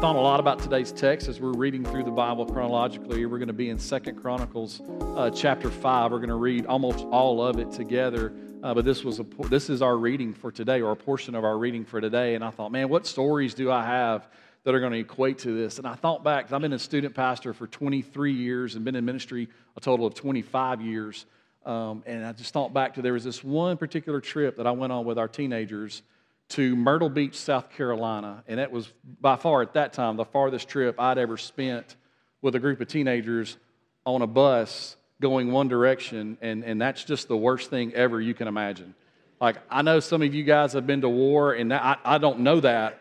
thought a lot about today's text as we're reading through the Bible chronologically. We're going to be in Second Chronicles uh, chapter 5. We're going to read almost all of it together. Uh, but this, was a, this is our reading for today, or a portion of our reading for today. And I thought, man, what stories do I have that are going to equate to this? And I thought back, I've been a student pastor for 23 years and been in ministry a total of 25 years. Um, and I just thought back to there was this one particular trip that I went on with our teenagers to Myrtle Beach, South Carolina. And it was by far at that time the farthest trip I'd ever spent with a group of teenagers on a bus going one direction. And, and that's just the worst thing ever you can imagine. Like, I know some of you guys have been to war, and I, I don't know that,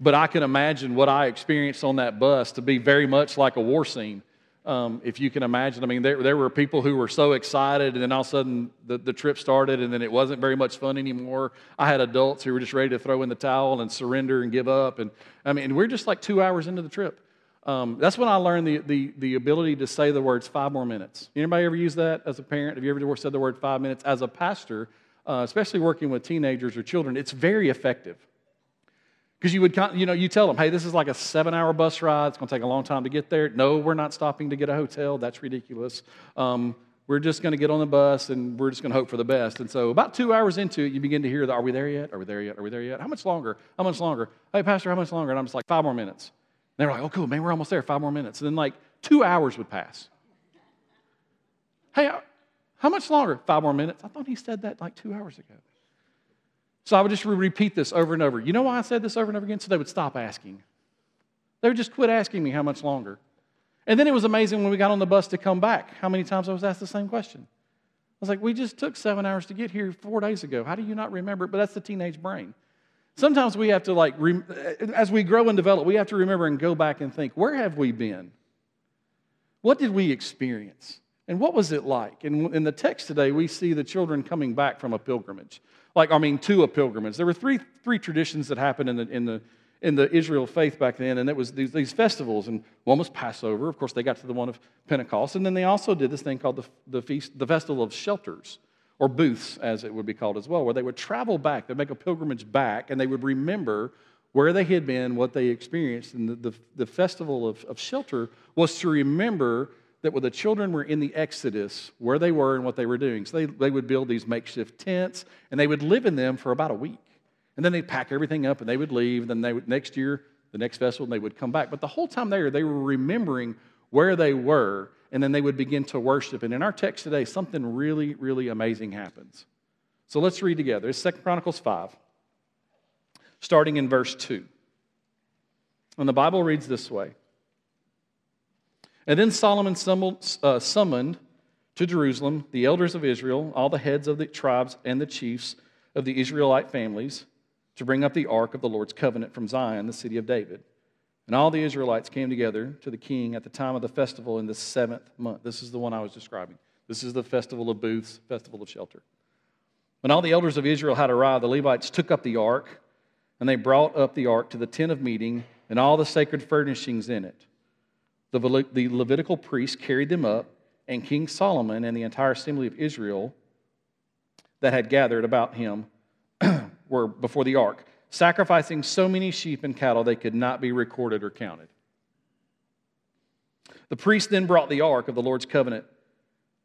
but I can imagine what I experienced on that bus to be very much like a war scene. Um, if you can imagine. I mean, there, there were people who were so excited, and then all of a sudden the, the trip started, and then it wasn't very much fun anymore. I had adults who were just ready to throw in the towel and surrender and give up. And I mean, we're just like two hours into the trip. Um, that's when I learned the, the, the ability to say the words five more minutes. Anybody ever use that as a parent? Have you ever said the word five minutes? As a pastor, uh, especially working with teenagers or children, it's very effective. Because you would, you know, you tell them, hey, this is like a seven hour bus ride. It's going to take a long time to get there. No, we're not stopping to get a hotel. That's ridiculous. Um, we're just going to get on the bus and we're just going to hope for the best. And so, about two hours into it, you begin to hear the, are we there yet? Are we there yet? Are we there yet? How much longer? How much longer? Hey, Pastor, how much longer? And I'm just like, five more minutes. And they're like, oh, cool, man, we're almost there. Five more minutes. And then, like, two hours would pass. Hey, how much longer? Five more minutes. I thought he said that like two hours ago. So I would just repeat this over and over. You know why I said this over and over again? So they would stop asking. They would just quit asking me how much longer. And then it was amazing when we got on the bus to come back, how many times I was asked the same question. I was like, we just took seven hours to get here four days ago. How do you not remember? But that's the teenage brain. Sometimes we have to, like, as we grow and develop, we have to remember and go back and think, where have we been? What did we experience? And what was it like? And in the text today, we see the children coming back from a pilgrimage like I mean, to a pilgrimage. There were three, three traditions that happened in the, in, the, in the Israel faith back then, and it was these, these festivals. And one was Passover. Of course, they got to the one of Pentecost. And then they also did this thing called the, the, feast, the Festival of Shelters, or booths, as it would be called as well, where they would travel back. They'd make a pilgrimage back, and they would remember where they had been, what they experienced. And the, the, the Festival of, of Shelter was to remember that when the children were in the Exodus, where they were and what they were doing. So they, they would build these makeshift tents and they would live in them for about a week. And then they'd pack everything up and they would leave. And then they would, next year, the next festival, and they would come back. But the whole time there, they were remembering where they were and then they would begin to worship. And in our text today, something really, really amazing happens. So let's read together. It's 2 Chronicles 5, starting in verse 2. And the Bible reads this way and then Solomon uh, summoned to Jerusalem the elders of Israel, all the heads of the tribes and the chiefs of the Israelite families, to bring up the ark of the Lord's covenant from Zion, the city of David. And all the Israelites came together to the king at the time of the festival in the seventh month. This is the one I was describing. This is the festival of booths, festival of shelter. When all the elders of Israel had arrived, the Levites took up the ark, and they brought up the ark to the tent of meeting and all the sacred furnishings in it. The, the Levitical priests carried them up, and King Solomon and the entire assembly of Israel that had gathered about him were before the ark, sacrificing so many sheep and cattle they could not be recorded or counted. The priest then brought the ark of the Lord's covenant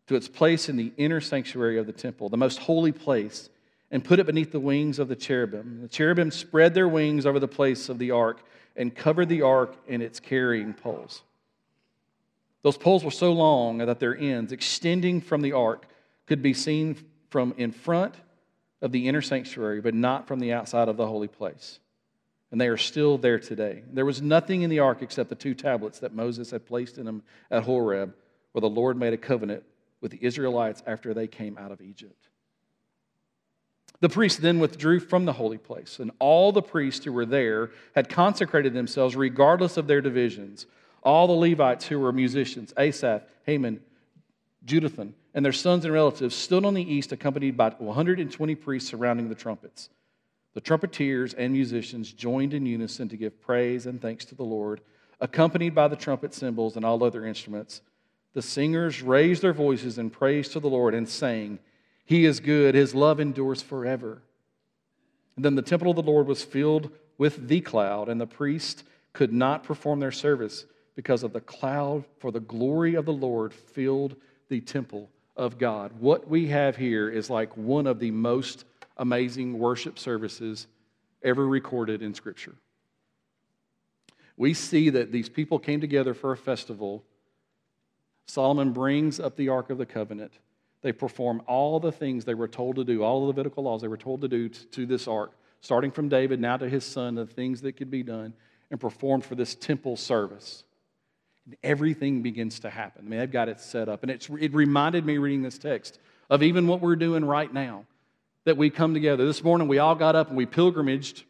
to its place in the inner sanctuary of the temple, the most holy place, and put it beneath the wings of the cherubim. The cherubim spread their wings over the place of the ark and covered the ark and its carrying poles. Those poles were so long that their ends, extending from the ark, could be seen from in front of the inner sanctuary, but not from the outside of the holy place. And they are still there today. There was nothing in the ark except the two tablets that Moses had placed in them at Horeb, where the Lord made a covenant with the Israelites after they came out of Egypt. The priests then withdrew from the holy place, and all the priests who were there had consecrated themselves regardless of their divisions all the Levites who were musicians, Asaph, Heman, Jeduthun, and their sons and relatives stood on the east, accompanied by 120 priests surrounding the trumpets. The trumpeters and musicians joined in unison to give praise and thanks to the Lord, accompanied by the trumpet cymbals and all other instruments. the singers raised their voices in praise to the Lord and sang, He is good, His love endures forever. And then the temple of the Lord was filled with the cloud, and the priests could not perform their service because of the cloud, for the glory of the Lord filled the temple of God. What we have here is like one of the most amazing worship services ever recorded in Scripture. We see that these people came together for a festival. Solomon brings up the Ark of the Covenant. They perform all the things they were told to do, all the Levitical laws they were told to do to, to this ark, starting from David now to his son, the things that could be done, and performed for this temple service. And everything begins to happen. I mean, they've got it set up. And it's, it reminded me reading this text of even what we're doing right now that we come together. This morning, we all got up and we pilgrimaged,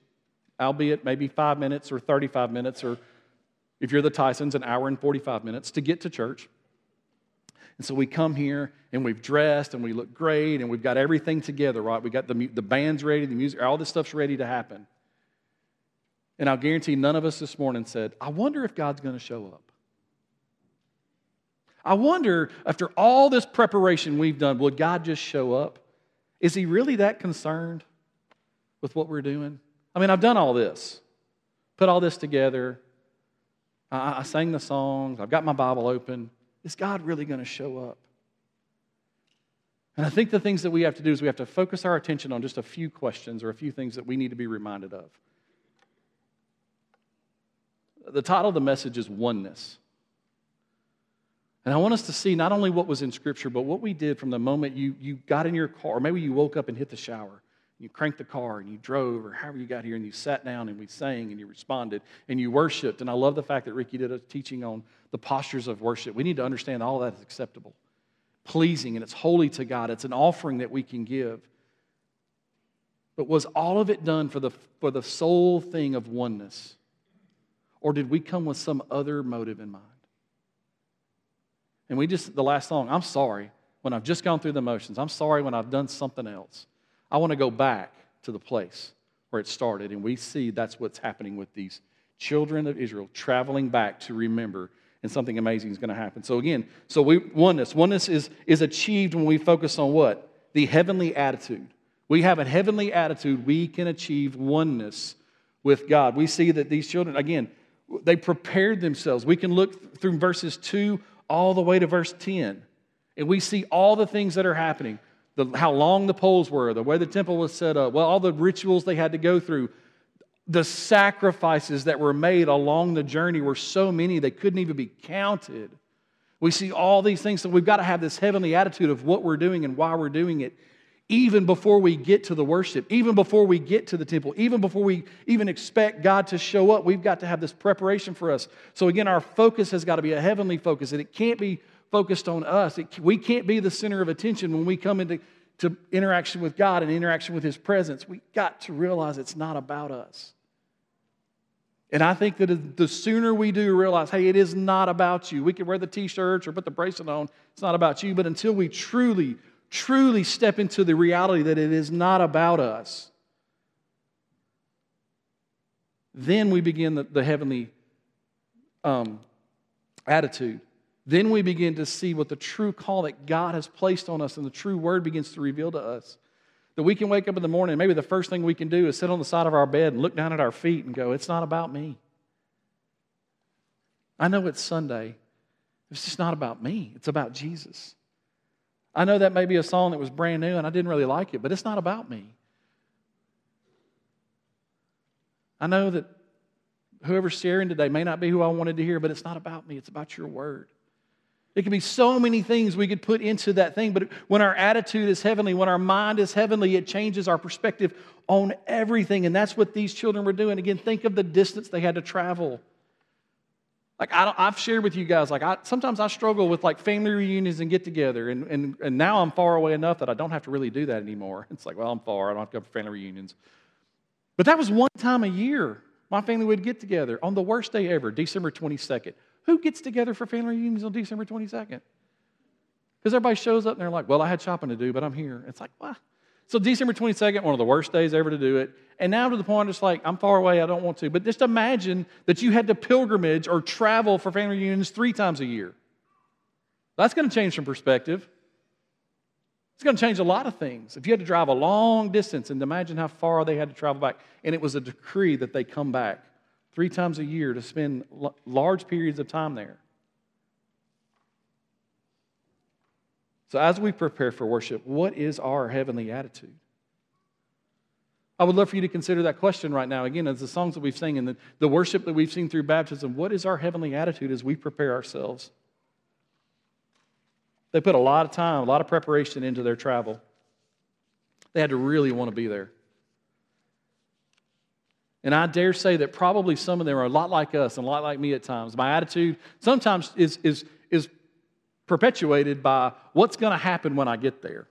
albeit maybe five minutes or 35 minutes, or if you're the Tysons, an hour and 45 minutes to get to church. And so we come here and we've dressed and we look great and we've got everything together, right? We got the, the band's ready, the music, all this stuff's ready to happen. And I'll guarantee none of us this morning said, I wonder if God's going to show up. I wonder, after all this preparation we've done, would God just show up? Is He really that concerned with what we're doing? I mean, I've done all this, put all this together. I, I sang the songs, I've got my Bible open. Is God really going to show up? And I think the things that we have to do is we have to focus our attention on just a few questions or a few things that we need to be reminded of. The title of the message is Oneness. And I want us to see not only what was in Scripture, but what we did from the moment you, you got in your car, or maybe you woke up and hit the shower. You cranked the car and you drove, or however you got here, and you sat down and we sang and you responded and you worshiped. And I love the fact that Ricky did a teaching on the postures of worship. We need to understand all that is acceptable, pleasing, and it's holy to God. It's an offering that we can give. But was all of it done for the, for the sole thing of oneness? Or did we come with some other motive in mind? And we just, the last song, I'm sorry when I've just gone through the motions. I'm sorry when I've done something else. I want to go back to the place where it started. And we see that's what's happening with these children of Israel traveling back to remember, and something amazing is going to happen. So, again, so we, oneness. Oneness is, is achieved when we focus on what? The heavenly attitude. We have a heavenly attitude, we can achieve oneness with God. We see that these children, again, they prepared themselves. We can look through verses 2 all the way to verse 10, and we see all the things that are happening the, how long the poles were, the way the temple was set up, well, all the rituals they had to go through. The sacrifices that were made along the journey were so many they couldn't even be counted. We see all these things, so we've got to have this heavenly attitude of what we're doing and why we're doing it, even before we get to the worship, even before we get to the temple, even before we even expect God to show up. We've got to have this preparation for us. So, again, our focus has got to be a heavenly focus, and it can't be focused on us. It, we can't be the center of attention when we come into to interaction with God and interaction with His presence. We got to realize it's not about us. And I think that the sooner we do realize, hey, it is not about you. We can wear the t shirts or put the bracelet on, it's not about you. But until we truly, truly step into the reality that it is not about us, then we begin the, the heavenly um, attitude then we begin to see what the true call that God has placed on us and the true word begins to reveal to us. That we can wake up in the morning, maybe the first thing we can do is sit on the side of our bed and look down at our feet and go, It's not about me. I know it's Sunday. It's just not about me, it's about Jesus. I know that may be a song that was brand new and I didn't really like it, but it's not about me. I know that whoever's sharing today may not be who I wanted to hear, but it's not about me, it's about your word. It could be so many things we could put into that thing, but when our attitude is heavenly, when our mind is heavenly, it changes our perspective on everything. And that's what these children were doing. Again, think of the distance they had to travel. Like I have shared with you guys, like I, sometimes I struggle with like family reunions and get together, and, and, and now I'm far away enough that I don't have to really do that anymore. It's like, well, I'm far, I don't have to go for family reunions. But that was one time a year my family would get together on the worst day ever, December 22nd. Who gets together for family reunions on December 22nd? Because everybody shows up and they're like, well, I had shopping to do, but I'm here. It's like, what? So December 22nd, one of the worst days ever to do it. And now to the point, it's like, I'm far away, I don't want to. But just imagine that you had to pilgrimage or travel for family reunions three times a year. That's going to change some perspective. It's going to change a lot of things. If you had to drive a long distance and imagine how far they had to travel back, and it was a decree that they come back three times a year to spend large periods of time there. So, as we prepare for worship, what is our heavenly attitude? I would love for you to consider that question right now. Again, as the songs that we've sung and the, the worship that we've seen through baptism, what is our heavenly attitude as we prepare ourselves? They put a lot of time, a lot of preparation into their travel. They had to really want to be there. And I dare say that probably some of them are a lot like us and a lot like me at times. My attitude sometimes is, is perpetuated by what's going to happen when I get there.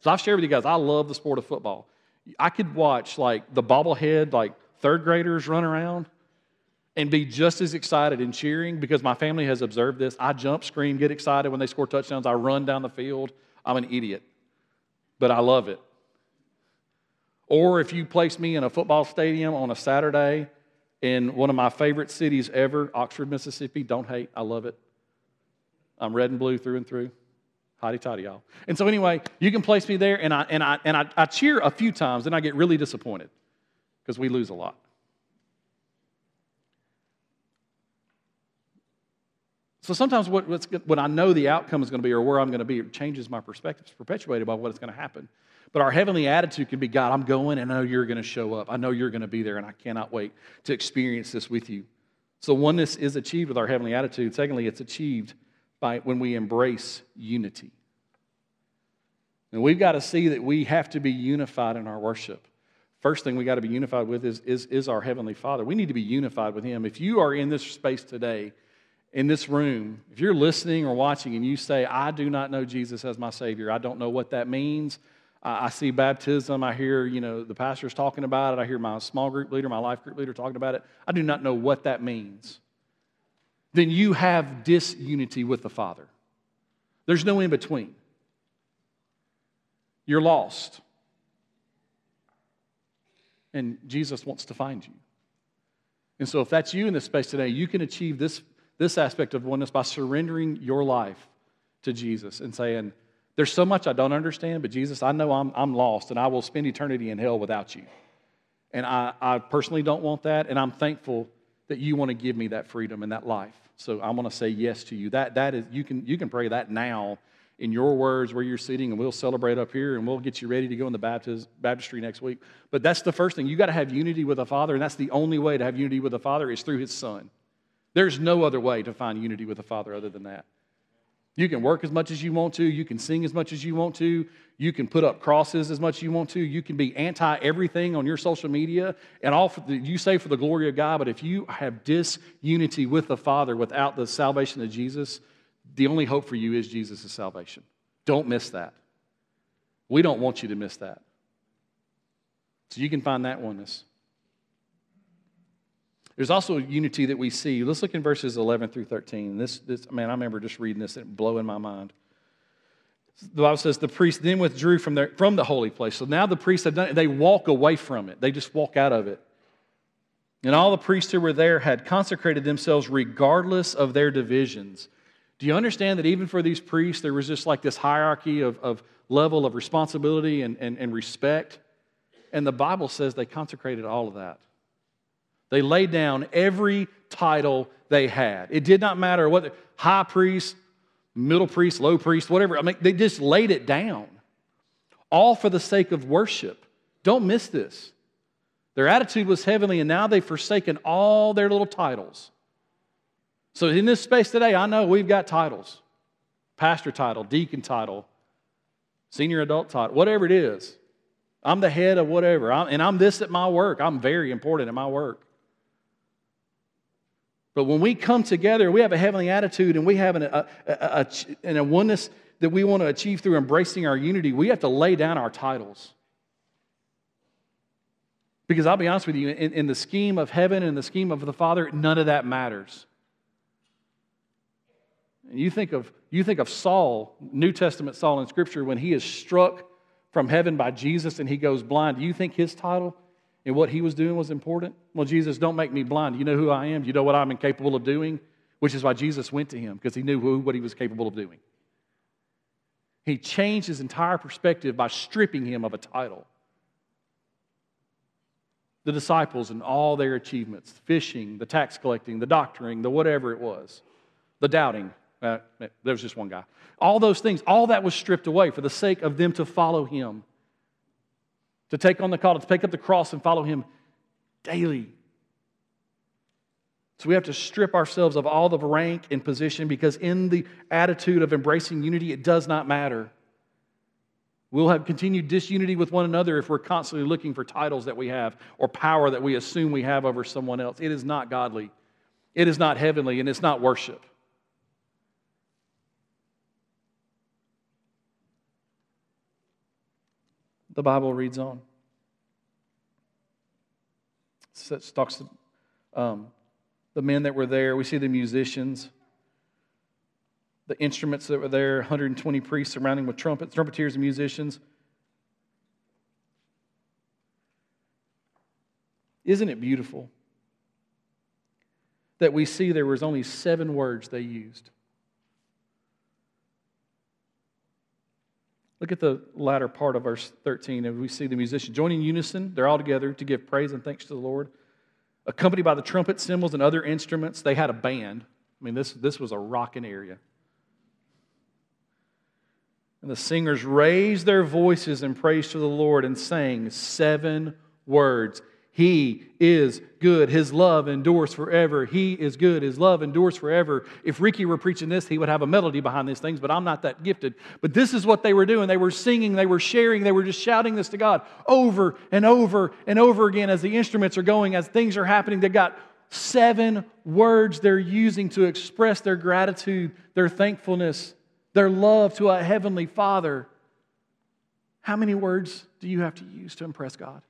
So I've shared with you guys, I love the sport of football. I could watch like the bobblehead, like third graders run around and be just as excited and cheering because my family has observed this. I jump, scream, get excited when they score touchdowns. I run down the field. I'm an idiot, but I love it. Or if you place me in a football stadium on a Saturday in one of my favorite cities ever, Oxford, Mississippi, don't hate, I love it. I'm red and blue through and through. Hotty toddy, y'all. And so, anyway, you can place me there, and I, and I, and I, I cheer a few times, and I get really disappointed because we lose a lot. So sometimes what, what I know the outcome is going to be or where I'm going to be, it changes my perspective. It's perpetuated by what's going to happen. But our heavenly attitude can be God, I'm going and I know you're going to show up. I know you're going to be there, and I cannot wait to experience this with you. So oneness is achieved with our heavenly attitude. Secondly, it's achieved by when we embrace unity. And we've got to see that we have to be unified in our worship. First thing we got to be unified with is, is, is our Heavenly Father. We need to be unified with Him. If you are in this space today, in this room, if you're listening or watching and you say, I do not know Jesus as my Savior, I don't know what that means. I, I see baptism, I hear, you know, the pastors talking about it, I hear my small group leader, my life group leader talking about it. I do not know what that means then you have disunity with the Father. There's no in between. You're lost. And Jesus wants to find you. And so, if that's you in this space today, you can achieve this, this aspect of oneness by surrendering your life to Jesus and saying, There's so much I don't understand, but Jesus, I know I'm, I'm lost and I will spend eternity in hell without you. And I, I personally don't want that, and I'm thankful that you want to give me that freedom and that life. So I'm going to say yes to you. That, that is, you, can, you can pray that now in your words where you're sitting, and we'll celebrate up here and we'll get you ready to go in the baptist, baptistry next week. But that's the first thing. You got to have unity with the Father, and that's the only way to have unity with the Father is through His Son. There's no other way to find unity with the Father other than that. You can work as much as you want to. You can sing as much as you want to. You can put up crosses as much as you want to. You can be anti everything on your social media and all the, you say for the glory of God. But if you have disunity with the Father without the salvation of Jesus, the only hope for you is Jesus' salvation. Don't miss that. We don't want you to miss that. So you can find that oneness. There's also unity that we see. Let's look in verses 11 through 13. This, this man, I remember just reading this and blowing my mind. The Bible says the priest then withdrew from, their, from the holy place. So now the priests have done it. They walk away from it. They just walk out of it. And all the priests who were there had consecrated themselves regardless of their divisions. Do you understand that even for these priests, there was just like this hierarchy of, of level of responsibility and, and, and respect? And the Bible says they consecrated all of that. They laid down every title they had. It did not matter what high priest, middle priest, low priest, whatever. I mean, they just laid it down, all for the sake of worship. Don't miss this. Their attitude was heavenly, and now they've forsaken all their little titles. So, in this space today, I know we've got titles pastor title, deacon title, senior adult title, whatever it is. I'm the head of whatever, I'm, and I'm this at my work. I'm very important at my work. But when we come together, we have a heavenly attitude and we have an, a, a, a, a oneness that we want to achieve through embracing our unity, we have to lay down our titles. Because I'll be honest with you, in, in the scheme of heaven and the scheme of the Father, none of that matters. And you think of you think of Saul, New Testament Saul in Scripture, when he is struck from heaven by Jesus and he goes blind. Do you think his title and what he was doing was important? Well, Jesus, don't make me blind. You know who I am? You know what I'm incapable of doing? which is why Jesus went to him, because he knew who, what he was capable of doing. He changed his entire perspective by stripping him of a title. The disciples and all their achievements fishing, the tax collecting, the doctoring, the whatever it was, the doubting. Uh, there was just one guy. All those things, all that was stripped away for the sake of them to follow him, to take on the call, to pick up the cross and follow him daily. So we have to strip ourselves of all the rank and position because in the attitude of embracing unity, it does not matter. We'll have continued disunity with one another if we're constantly looking for titles that we have or power that we assume we have over someone else. It is not godly, it is not heavenly, and it's not worship. The Bible reads on. It talks um, the men that were there. We see the musicians, the instruments that were there, 120 priests surrounding with trumpets, trumpeters and musicians. Isn't it beautiful that we see there was only seven words they used? Look at the latter part of verse 13, and we see the musicians joining unison. They're all together to give praise and thanks to the Lord accompanied by the trumpet cymbals and other instruments. They had a band. I mean, this, this was a rocking area. And the singers raised their voices in praise to the Lord and sang seven words he is good. His love endures forever. He is good. His love endures forever. If Ricky were preaching this, he would have a melody behind these things, but I'm not that gifted. But this is what they were doing. They were singing, they were sharing, they were just shouting this to God over and over and over again as the instruments are going, as things are happening. They've got seven words they're using to express their gratitude, their thankfulness, their love to a heavenly Father. How many words do you have to use to impress God?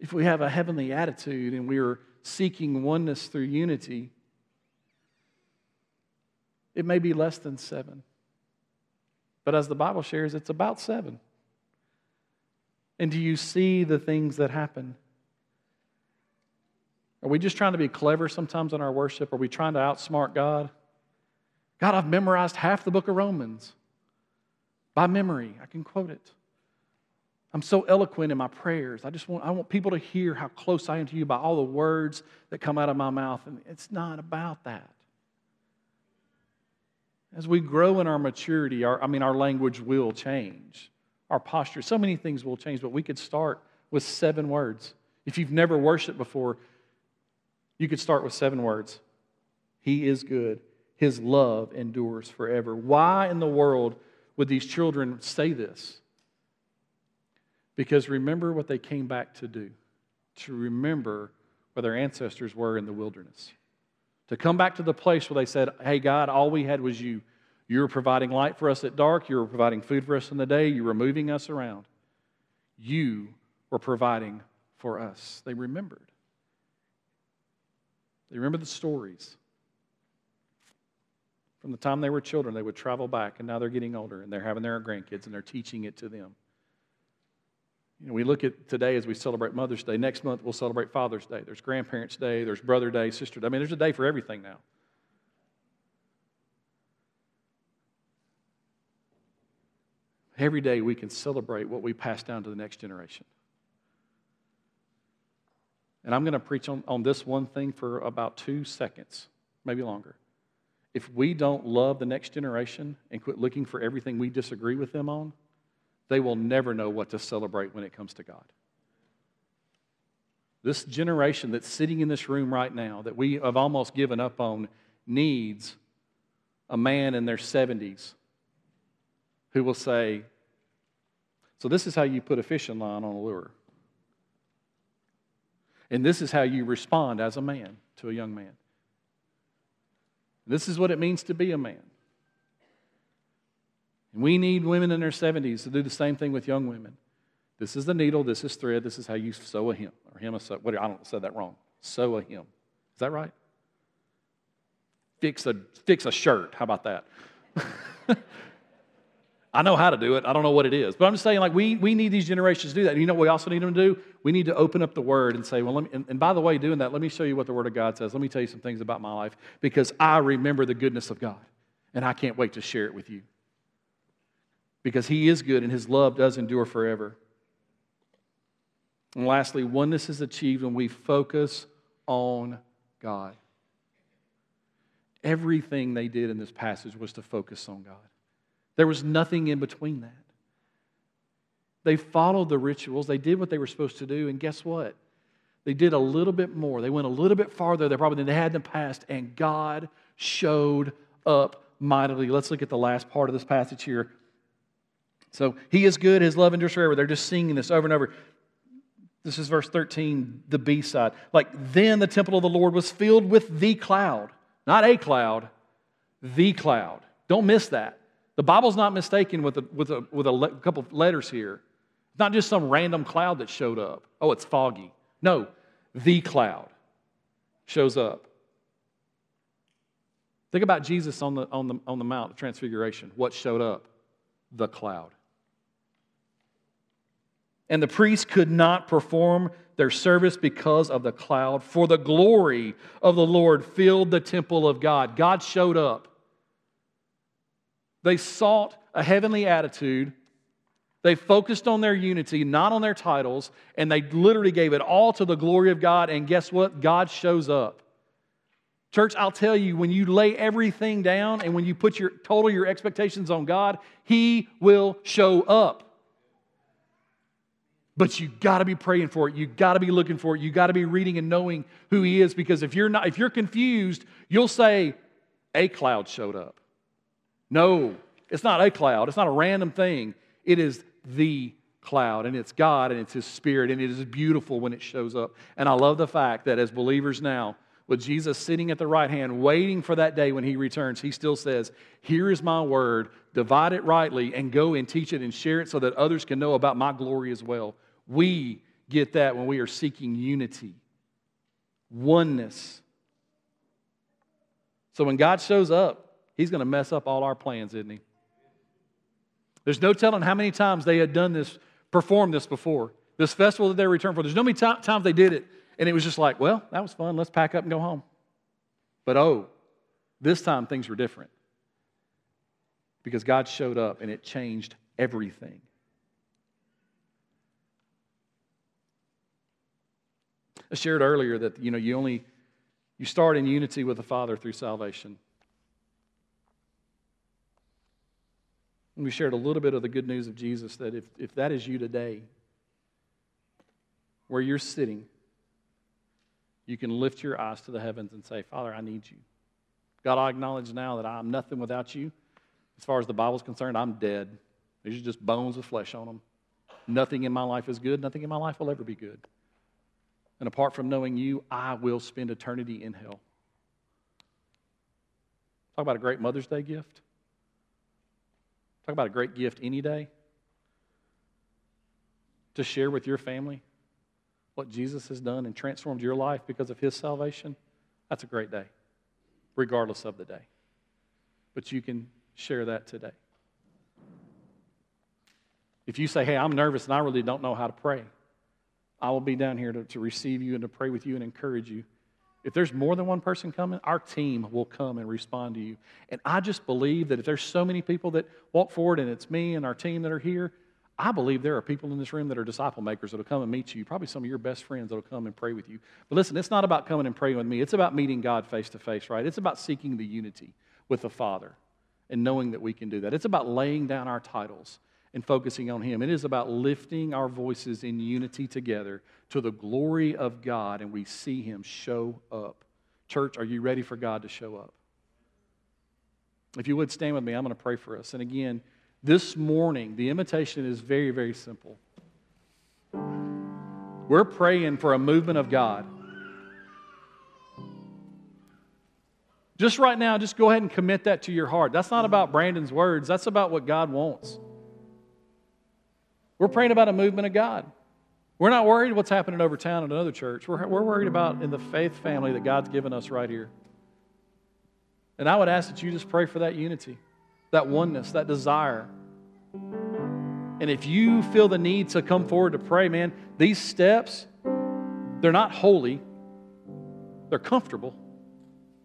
If we have a heavenly attitude and we are seeking oneness through unity, it may be less than seven. But as the Bible shares, it's about seven. And do you see the things that happen? Are we just trying to be clever sometimes in our worship? Are we trying to outsmart God? God, I've memorized half the book of Romans by memory. I can quote it. I'm so eloquent in my prayers. I just want, I want people to hear how close I am to you by all the words that come out of my mouth. And it's not about that. As we grow in our maturity, our, I mean, our language will change. Our posture, so many things will change, but we could start with seven words. If you've never worshiped before, you could start with seven words He is good, His love endures forever. Why in the world would these children say this? Because remember what they came back to do to remember where their ancestors were in the wilderness. To come back to the place where they said, Hey, God, all we had was you. You were providing light for us at dark. You were providing food for us in the day. You were moving us around. You were providing for us. They remembered. They remember the stories. From the time they were children, they would travel back, and now they're getting older, and they're having their grandkids, and they're teaching it to them. You know, we look at today as we celebrate Mother's Day. Next month, we'll celebrate Father's Day. There's Grandparents' Day, there's Brother Day, Sister Day. I mean, there's a day for everything now. Every day we can celebrate what we pass down to the next generation. And I'm going to preach on, on this one thing for about two seconds, maybe longer. If we don't love the next generation and quit looking for everything we disagree with them on, they will never know what to celebrate when it comes to God. This generation that's sitting in this room right now, that we have almost given up on, needs a man in their 70s who will say, So, this is how you put a fishing line on a lure. And this is how you respond as a man to a young man. This is what it means to be a man. And we need women in their 70s to do the same thing with young women. This is the needle, this is thread, this is how you sew a hem, or hem a sew. What, I don't say that wrong. Sew a hem. Is that right? Fix a, fix a shirt. How about that? I know how to do it. I don't know what it is. But I'm just saying, like, we, we need these generations to do that. And you know what we also need them to do? We need to open up the Word and say, well, let me, and, and by the way, doing that, let me show you what the Word of God says. Let me tell you some things about my life because I remember the goodness of God. And I can't wait to share it with you. Because He is good and His love does endure forever. And lastly, oneness is achieved when we focus on God. Everything they did in this passage was to focus on God. There was nothing in between that. They followed the rituals, they did what they were supposed to do, and guess what? They did a little bit more. They went a little bit farther there probably than they had in the past, and God showed up mightily. Let's look at the last part of this passage here. So, He is good, His love endures forever. They're just singing this over and over. This is verse 13, the B side. Like, then the temple of the Lord was filled with the cloud. Not a cloud, the cloud. Don't miss that. The Bible's not mistaken with a, with a, with a le- couple letters here. It's not just some random cloud that showed up. Oh, it's foggy. No, the cloud shows up. Think about Jesus on the, on the, on the Mount of Transfiguration. What showed up? The cloud. And the priests could not perform their service because of the cloud, for the glory of the Lord filled the temple of God. God showed up. They sought a heavenly attitude. They focused on their unity, not on their titles, and they literally gave it all to the glory of God. And guess what? God shows up. Church, I'll tell you, when you lay everything down and when you put your total your expectations on God, He will show up. But you got to be praying for it. You got to be looking for it. You got to be reading and knowing who he is because if you're not if you're confused, you'll say a cloud showed up. No, it's not a cloud. It's not a random thing. It is the cloud and it's God and it's his spirit and it is beautiful when it shows up. And I love the fact that as believers now, with Jesus sitting at the right hand, waiting for that day when he returns, he still says, Here is my word, divide it rightly, and go and teach it and share it so that others can know about my glory as well. We get that when we are seeking unity, oneness. So when God shows up, He's going to mess up all our plans, isn't He? There's no telling how many times they had done this, performed this before. This festival that they returned for. There's no many t- times they did it, and it was just like, well, that was fun. Let's pack up and go home. But oh, this time things were different because God showed up and it changed everything. I shared earlier that you know you only you start in unity with the Father through salvation. And we shared a little bit of the good news of Jesus that if, if that is you today, where you're sitting, you can lift your eyes to the heavens and say, Father, I need you. God, I acknowledge now that I'm nothing without you. As far as the Bible's concerned, I'm dead. These are just bones with flesh on them. Nothing in my life is good. Nothing in my life will ever be good. And apart from knowing you, I will spend eternity in hell. Talk about a great Mother's Day gift. Talk about a great gift any day. To share with your family what Jesus has done and transformed your life because of his salvation. That's a great day, regardless of the day. But you can share that today. If you say, hey, I'm nervous and I really don't know how to pray, I will be down here to, to receive you and to pray with you and encourage you. If there's more than one person coming, our team will come and respond to you. And I just believe that if there's so many people that walk forward and it's me and our team that are here, I believe there are people in this room that are disciple makers that'll come and meet you. Probably some of your best friends that'll come and pray with you. But listen, it's not about coming and praying with me. It's about meeting God face to face, right? It's about seeking the unity with the Father and knowing that we can do that. It's about laying down our titles and focusing on Him. It is about lifting our voices in unity together to the glory of God, and we see Him show up. Church, are you ready for God to show up? If you would stand with me, I'm going to pray for us. And again, this morning, the invitation is very, very simple. We're praying for a movement of God. Just right now, just go ahead and commit that to your heart. That's not about Brandon's words, that's about what God wants. We're praying about a movement of God. We're not worried what's happening over town at another church. We're, we're worried about in the faith family that God's given us right here. And I would ask that you just pray for that unity, that oneness, that desire And if you feel the need to come forward to pray, man, these steps, they're not holy, they're comfortable.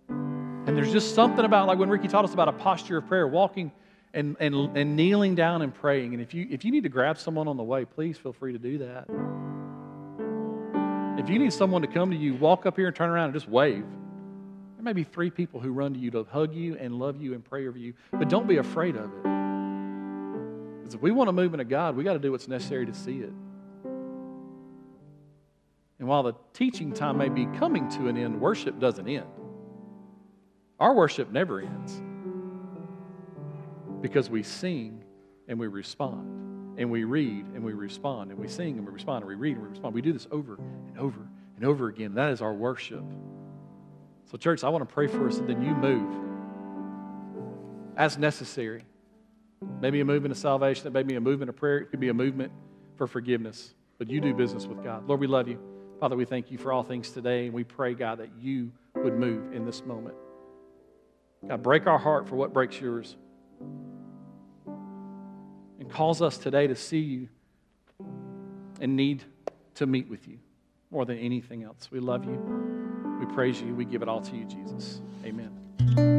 And there's just something about, like when Ricky taught us about a posture of prayer, walking and, and, and kneeling down and praying. And if you, if you need to grab someone on the way, please feel free to do that. If you need someone to come to you, walk up here and turn around and just wave. There may be three people who run to you to hug you and love you and pray over you, but don't be afraid of it. Because if we want to move into God, we got to do what's necessary to see it. And while the teaching time may be coming to an end, worship doesn't end. Our worship never ends because we sing and we respond, and we read and we respond, and we sing and we respond, and we read and we respond. We do this over and over and over again. That is our worship. So, church, I want to pray for us, and then you move as necessary. Maybe a movement of salvation, it may be a movement of prayer, it could be a movement for forgiveness. But you do business with God. Lord, we love you. Father, we thank you for all things today, and we pray, God, that you would move in this moment. God, break our heart for what breaks yours. And calls us today to see you and need to meet with you more than anything else. We love you. We praise you. We give it all to you, Jesus. Amen.